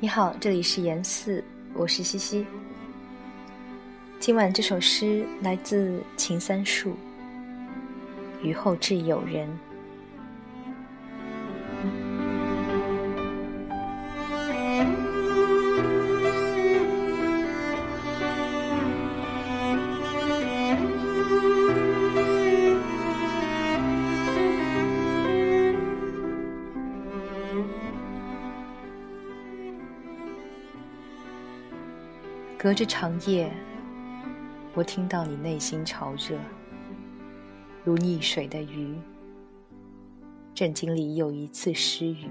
你好，这里是严四，我是西西。今晚这首诗来自秦三树，雨后至友人。隔着长夜，我听到你内心潮热，如溺水的鱼，正经历又一次失语。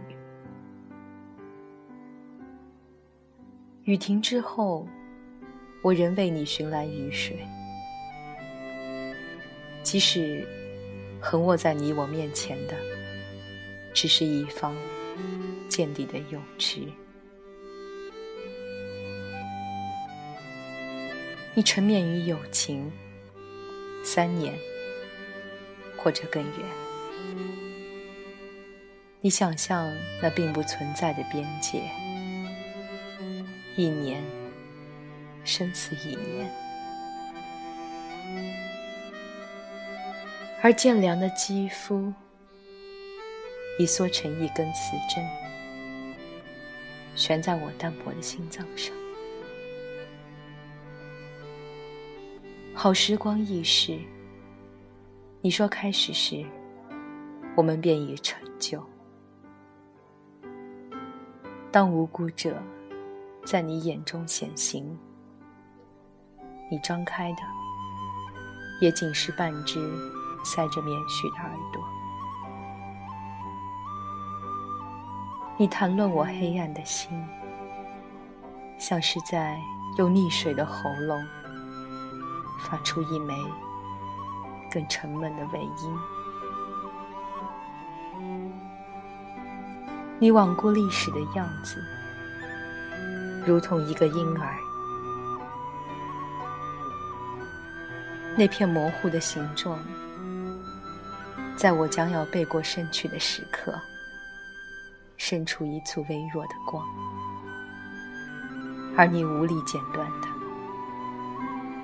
雨停之后，我仍为你寻来雨水，即使横卧在你我面前的，只是一方见底的泳池。你沉湎于友情，三年或者更远。你想象那并不存在的边界，一年生死一年，而渐凉的肌肤已缩成一根磁针，悬在我单薄的心脏上。好时光易逝，你说开始时，我们便已成就。当无辜者在你眼中显形，你张开的也仅是半只塞着棉絮的耳朵。你谈论我黑暗的心，像是在用溺水的喉咙。发出一枚更沉闷的尾音。你罔顾历史的样子，如同一个婴儿。那片模糊的形状，在我将要背过身去的时刻，伸出一簇微弱的光，而你无力剪断它。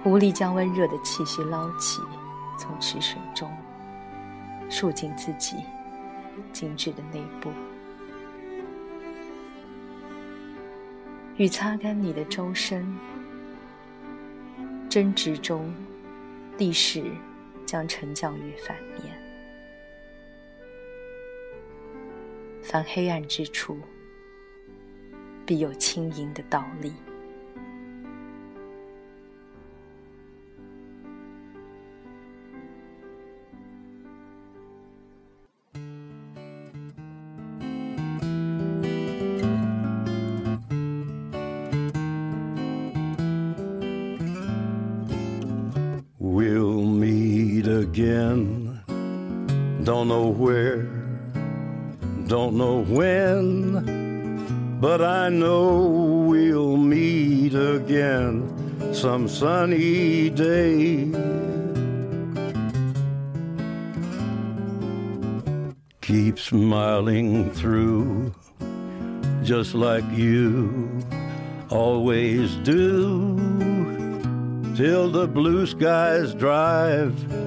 无力将温热的气息捞起，从池水中漱进自己精致的内部。雨擦干你的周身，争执中，历史将沉降于反面。凡黑暗之处，必有轻盈的倒立。Again. Don't know where, don't know when, but I know we'll meet again some sunny day. Keep smiling through, just like you always do till the blue skies drive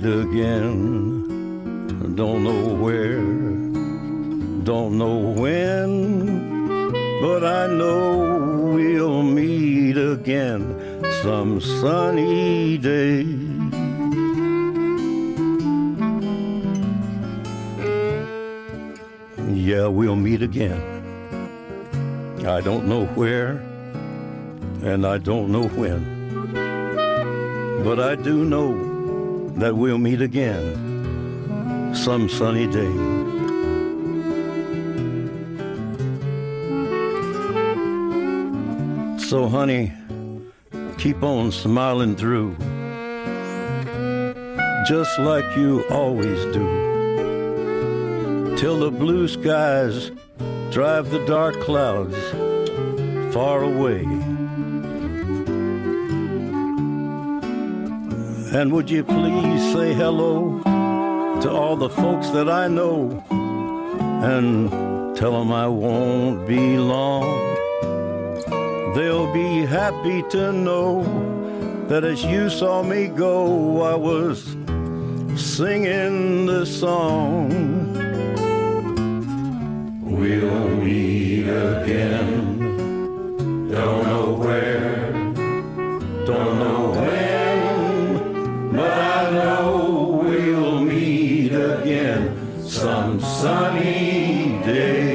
meet again. Don't know where, don't know when, but I know we'll meet again some sunny day. Yeah, we'll meet again. I don't know where, and I don't know when but I do know that we'll meet again some sunny day. So, honey, keep on smiling through, just like you always do, till the blue skies drive the dark clouds far away. And would you please say hello to all the folks that I know and tell them I won't be long. They'll be happy to know that as you saw me go, I was singing the song. again some sunny day.